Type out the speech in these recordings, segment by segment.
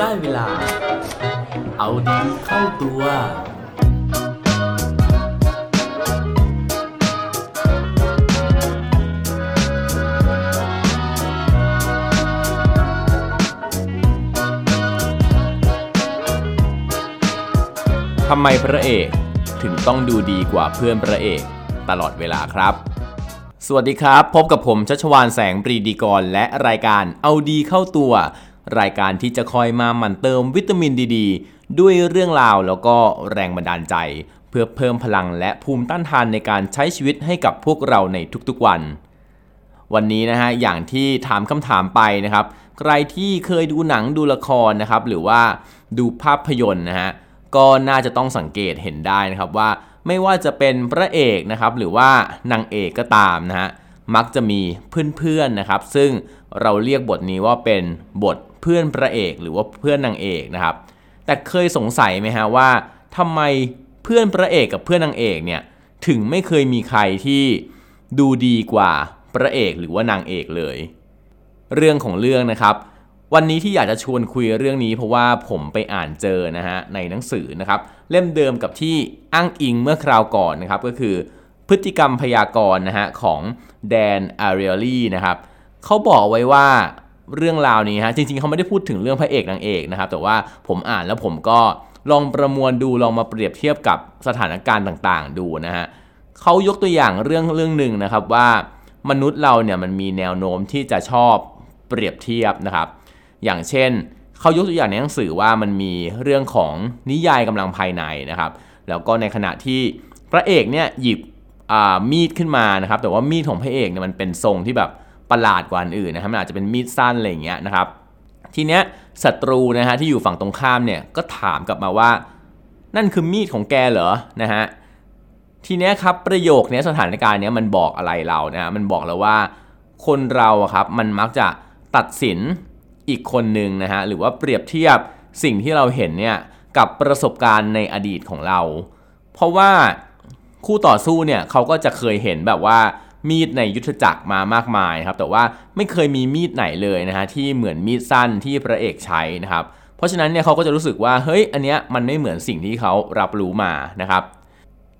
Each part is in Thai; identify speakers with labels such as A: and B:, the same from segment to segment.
A: ได้เวลา เอาดีเข้าตัว
B: ทำไมพระเอกถึงต้องดูดีกว่าเพื่อนพระเอกตลอดเวลาครับ สวัสดีครับ พบกับผมชัชวานแสงปรีดีกร และรายการเอาดีเข้าตัว รายการที่จะคอยมาหมั่นเติมวิตามินดีดด้วยเรื่องราวแล้วก็แรงบันดาลใจ เพื่อเพิ่มพลังและภูมิต้านทานในการใช้ชีวิตให้กับพวกเราในทุกๆวัน วันนี้นะฮะอย่างที่ถามคำถามไปนะครับ ใครที่เคยดูหนังดูละครนะครับ หรือว่าดูภาพยนตร์นะฮะก็น่าจะต้องสังเกตเห็นได้นะครับว่าไม่ว่าจะเป็นพระเอกนะครับหรือว่านางเอกก็ตามนะฮะมักจะมีเพื่อนๆนะครับ ซึ่งเราเรียกบทนี้ว่าเป็นบท พื่อนพระเอกหรือว่าเพื่อนนางเอกนะครับ แต่เคยสงสัยไหมฮะว่าทำไมเพื่อนพระเอกกับเพื่อนนางเอกเนี่ยถึงไม่เคยมีใครที่ดูดีกว่าพระเอกหรือว่านางเอกเลย เรื่องของเรื่องนะครับ วันนี้ที่อยากจะชวนคุยเรื่องนี้เพราะว่าผมไปอ่านเจอนะฮะในหนังสือนะครับ เล่มเดิมกับที่อ้างอิงเมื่อคราวก่อนนะครับก็คือพฤติกรรมพยากรณ์นะฮะของแดนอาริเอลี่นะครับเขาบอกไว้ว่า เรื่องราวนี้ฮะจริงๆเขาไม่ได้พูดถึงเรื่องพระเอกนางเอกนะครับ แต่ว่าผมอ่านแล้วผมก็ลองประมวลดูลองมาเปรียบเทียบกับสถานการณ์ต่างๆ ดูนะฮะเขายกตัวอย่างเรื่องเรื่องหนึ่งนะครับว่ามนุษย์เราเนี่ยมันมีแนวโน้มที่จะชอบเปรียบเทียบนะครับ อย่างเช่นเขายกตัวอย่างในหนังสือว่ามันมีเรื่องของนิยายกำลังภายในนะครับ แล้วก็ในขณะที่พระเอกเนี่ยหยิบมีดขึ้นมานะครับ แต่ว่ามีดของพระเอกเนี่ยมันเป็นทรงที่แบบ ประหลาดกว่าอื่นนะครับมันอาจจะเป็นมีดสั้นอะไรอย่างเงี้ยนะครับ ทีเนี้ยศัตรูนะฮะที่อยู่ฝั่งตรงข้ามเนี่ยก็ถามกลับมาว่า นั่นคือมีดของแกเหรอนะฮะทีเนี้ยครับประโยคนี้สถานการณ์เนี้ยมันบอกอะไรเรานะฮะมันบอกแล้วว่า คนเราครับมันมักจะตัดสินอีกคนหนึ่งนะฮะหรือว่าเปรียบเทียบสิ่งที่เราเห็นเนี่ยกับประสบการณ์ในอดีตของเรา เพราะว่าคู่ต่อสู้เนี่ยเขาก็จะเคยเห็นแบบว่า มีดในยุทธจักรมามากมายครับแต่ว่าไม่เคยมีมีดไหนเลยนะฮะที่เหมือนมีดสั้นที่พระเอกใช้นะครับเพราะฉะนั้นเนี่ยเขาก็จะรู้สึกว่าเฮ้ยอันเนี้ยมันไม่เหมือนสิ่งที่เขารับรู้มานะครับ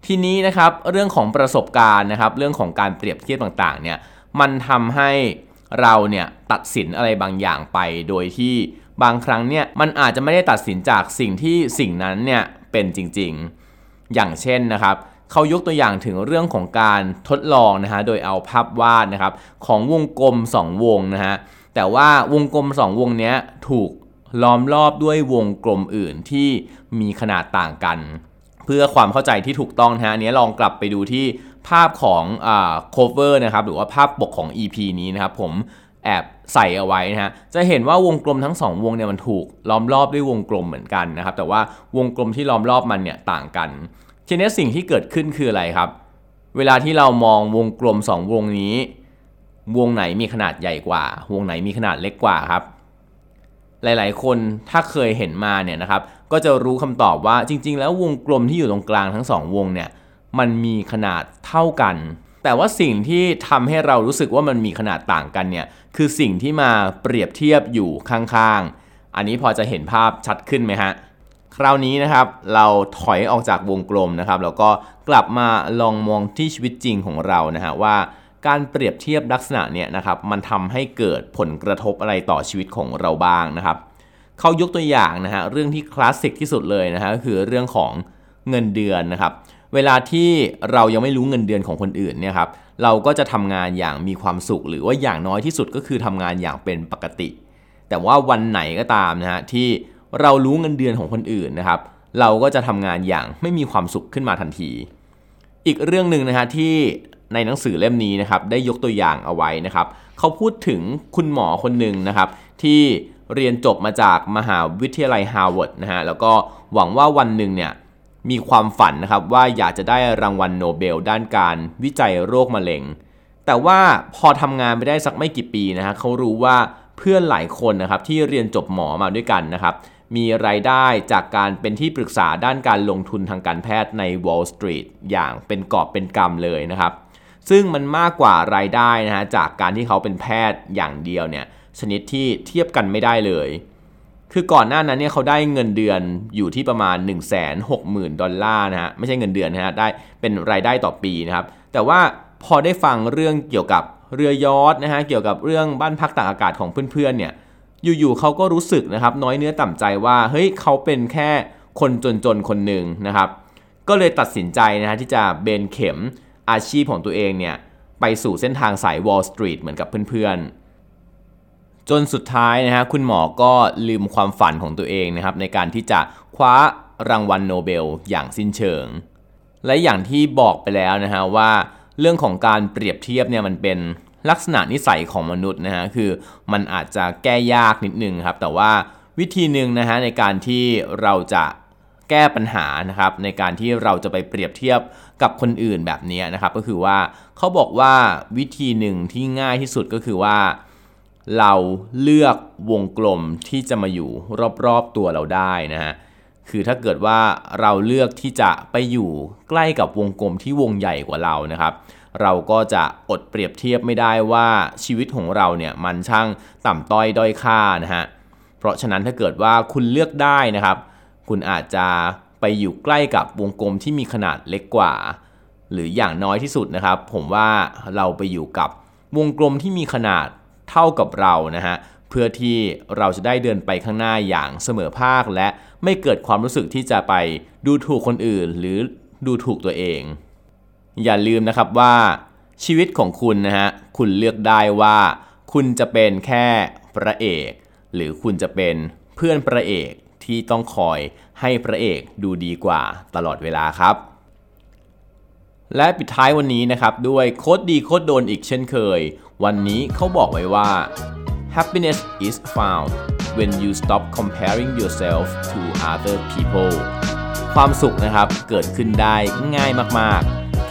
B: ทีนี้นะครับเรื่องของประสบการณ์นะครับเรื่องของการเปรียบเทียบต่างๆเนี่ยมันทำให้เราเนี่ยตัดสินอะไรบางอย่างไป โดยที่บางครั้งเนี่ยมันอาจจะไม่ได้ตัดสินจากสิ่งที่สิ่งนั้นเนี่ยเป็นจริงๆ อย่างเช่นนะครับ เขายกตัวอย่างถึงเรื่องของการทดลองนะฮะโดยเอาภาพวาดนะครับของวงกลม 2 วงนะฮะแต่ว่าวงกลม 2 วงนี้ถูกล้อมรอบด้วยวงกลมอื่นที่มีขนาดต่างกัน เพื่อความเข้าใจที่ถูกต้องนะฮะนี้ลองกลับไปดูที่ภาพของอ่า cover นะครับหรือว่าภาพปกของ EP นี้นะครับผมแอบใส่เอาไว้นะฮะ จะเห็นว่าวงกลมทั้ง 2 วงเนี่ยมันถูกล้อมรอบด้วยวงกลมเหมือนกันนะครับ แต่ว่าวงกลมที่ล้อมรอบมันเนี่ยต่างกัน ทีนี้สิ่งที่เกิดขึ้นคืออะไรครับ เวลาที่เรามองวงกลม 2 วงนี้ วงไหนมีขนาดใหญ่กว่า วงไหนมีขนาดเล็กกว่าครับ หลายๆ คนถ้าเคยเห็นมาเนี่ยนะครับ ก็จะรู้คำตอบว่าจริง ๆ แล้ววงกลมที่อยู่ตรงกลางทั้ง 2 วงเนี่ยมันมีขนาดเท่ากัน แต่ว่าสิ่งที่ทำให้เรารู้สึกว่ามันมีขนาดต่างกันเนี่ยคือสิ่งที่มาเปรียบเทียบอยู่ข้างๆ อันนี้พอจะเห็นภาพชัดขึ้นไหมฮะ คราวนี้นะครับเราถอยออกจากวงกลมนะครับแล้วก็กลับมาลองมองที่ชีวิตจริงของเรานะฮะว่าการเปรียบเทียบลักษณะเนี่ยนะครับมันทำให้เกิดผลกระทบอะไรต่อชีวิตของเราบ้างนะครับเขายกตัวอย่างนะฮะเรื่องที่คลาสสิกที่สุดเลยนะฮะก็คือเรื่องของเงินเดือนนะครับเวลาที่เรายังไม่รู้เงินเดือนของคนอื่นเนี่ยครับเราก็จะทำงานอย่างมีความสุข หรือว่าอย่างน้อยที่สุดก็คือทำงานอย่างเป็นปกติ แต่ว่าวันไหนก็ตามนะฮะที่ เรารู้เงินเดือนของคนอื่นนะครับ เราก็จะทำงานอย่างไม่มีความสุขขึ้นมาทันที อีกเรื่องหนึ่งนะฮะที่ในหนังสือเล่มนี้นะครับได้ยกตัวอย่างเอาไว้นะครับเขาพูดถึงคุณหมอคนหนึ่งนะครับ ที่เรียนจบมาจากมหาวิทยาลัยฮาร์วาร์ดนะฮะแล้วก็หวังว่าวันหนึ่งเนี่ยมีความฝันนะครับว่าอยากจะได้รางวัลโนเบล ด้านการวิจัยโรคมะเร็ง แต่ว่าพอทำงานไปได้สักไม่กี่ปีนะฮะเขารู้ว่าเพื่อนหลายคนนะครับที่เรียนจบหมอมาด้วยกันนะครับ มีรายได้จากการเป็นที่ปรึกษาด้านการลงทุนทางการแพทย์ใน Wall Street อย่างเป็นกอบเป็นกำเลยนะครับ ซึ่งมันมากกว่ารายได้นะฮะจากการที่เขาเป็นแพทย์อย่างเดียวเนี่ยชนิดที่เทียบกันไม่ได้เลย คือก่อนหน้านั้นเนี่ยเขาได้เงินเดือนอยู่ที่ประมาณ 1 6 0 0 0 0 ดอลลาร์นะฮะไม่ใช่เงินเดือนนะฮะได้เป็นรายได้ต่อปีนะครับ แต่ว่าพอได้ฟังเรื่องเกี่ยวกับเรือยอทนะฮะเกี่ยวกับเรื่องบ้านพักตากอากาศของเพื่อนๆเนี่ย อยู่ๆเขาก็รู้สึกนะครับน้อยเนื้อต่ำใจว่าเฮ้ยเขาเป็นแค่คนจนๆคนหนึ่งนะครับ ก็เลยตัดสินใจนะฮะที่จะเบนเข็มอาชีพของตัวเองเนี่ยไปสู่เส้นทางสาย Wall Street เหมือนกับเพื่อนๆ จนสุดท้ายนะฮะคุณหมอก็ลืมความฝันของตัวเองนะครับในการที่จะคว้ารางวัลโนเบลอย่างสิ้นเชิง และอย่างที่บอกไปแล้วนะฮะว่า เรื่องของการเปรียบเทียบเนี่ยมันเป็น ลักษณะนิสัยของมนุษย์นะฮะคือมันอาจจะแก้ยากนิดนึงครับ แต่ว่าวิธีหนึ่งนะฮะในการที่เราจะแก้ปัญหานะครับ ในการที่เราจะไปเปรียบเทียบกับคนอื่นแบบนี้นะครับ ก็คือว่าเขาบอกว่าวิธีหนึ่งที่ง่ายที่สุดก็คือว่า เราเลือกวงกลมที่จะมาอยู่รอบๆตัวเราได้นะฮะคือถ้าเกิดว่าเราเลือกที่จะไปอยู่ใกล้กับวงกลมที่วงใหญ่กว่าเรานะครับ เราก็จะอดเปรียบเทียบไม่ได้ว่าชีวิตของเราเนี่ยมันช่างต่ำต้อยด้อยค่านะฮะเพราะฉะนั้นถ้าเกิดว่าคุณเลือกได้นะครับ คุณอาจจะไปอยู่ใกล้กับวงกลมที่มีขนาดเล็กกว่า หรืออย่างน้อยที่สุดนะครับ ผมว่าเราไปอยู่กับวงกลมที่มีขนาดเท่ากับเรานะฮะเพื่อที่เราจะได้เดินไปข้างหน้าอย่างเสมอภาค และไม่เกิดความรู้สึกที่จะไปดูถูกคนอื่น หรือดูถูกตัวเอง อย่าลืมนะครับว่าชีวิตของคุณนะฮะคุณเลือกได้ว่าคุณจะเป็นแค่พระเอก หรือคุณจะเป็นเพื่อนพระเอกที่ต้องคอยให้พระเอกดูดีกว่าตลอดเวลาครับ และปิดท้ายวันนี้นะครับ ด้วยโคดดีโคดโดนอีกเช่นเคย วันนี้เขาบอกไว้ว่า happiness is found when you stop comparing yourself to other people ความสุขนะครับเกิดขึ้นได้ง่ายมากๆ